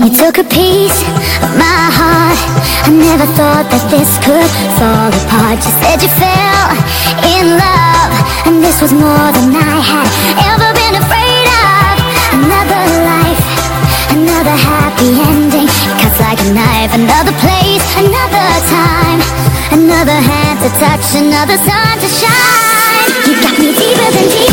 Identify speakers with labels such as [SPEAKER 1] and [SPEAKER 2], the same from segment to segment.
[SPEAKER 1] You took a piece of my heart. I never thought that this could fall apart. You said you fell in love And this was more than I had ever been afraid of. Another life, another happy ending. Cuts like a knife, another place, another time. Another hand to touch, another sun to shine. You got me deeper than deep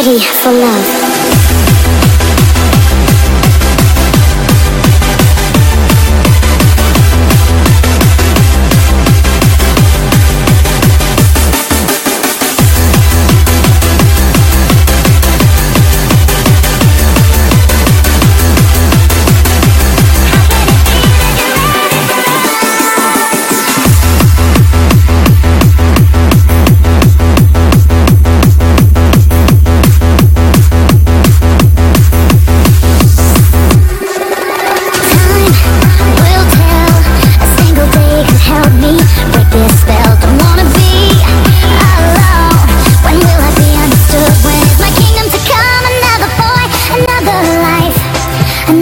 [SPEAKER 1] Ready for love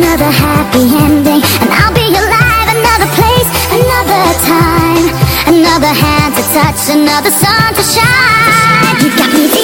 [SPEAKER 1] another happy ending And I'll be alive another place, another time. Another hand to touch, another sun to shine. You got me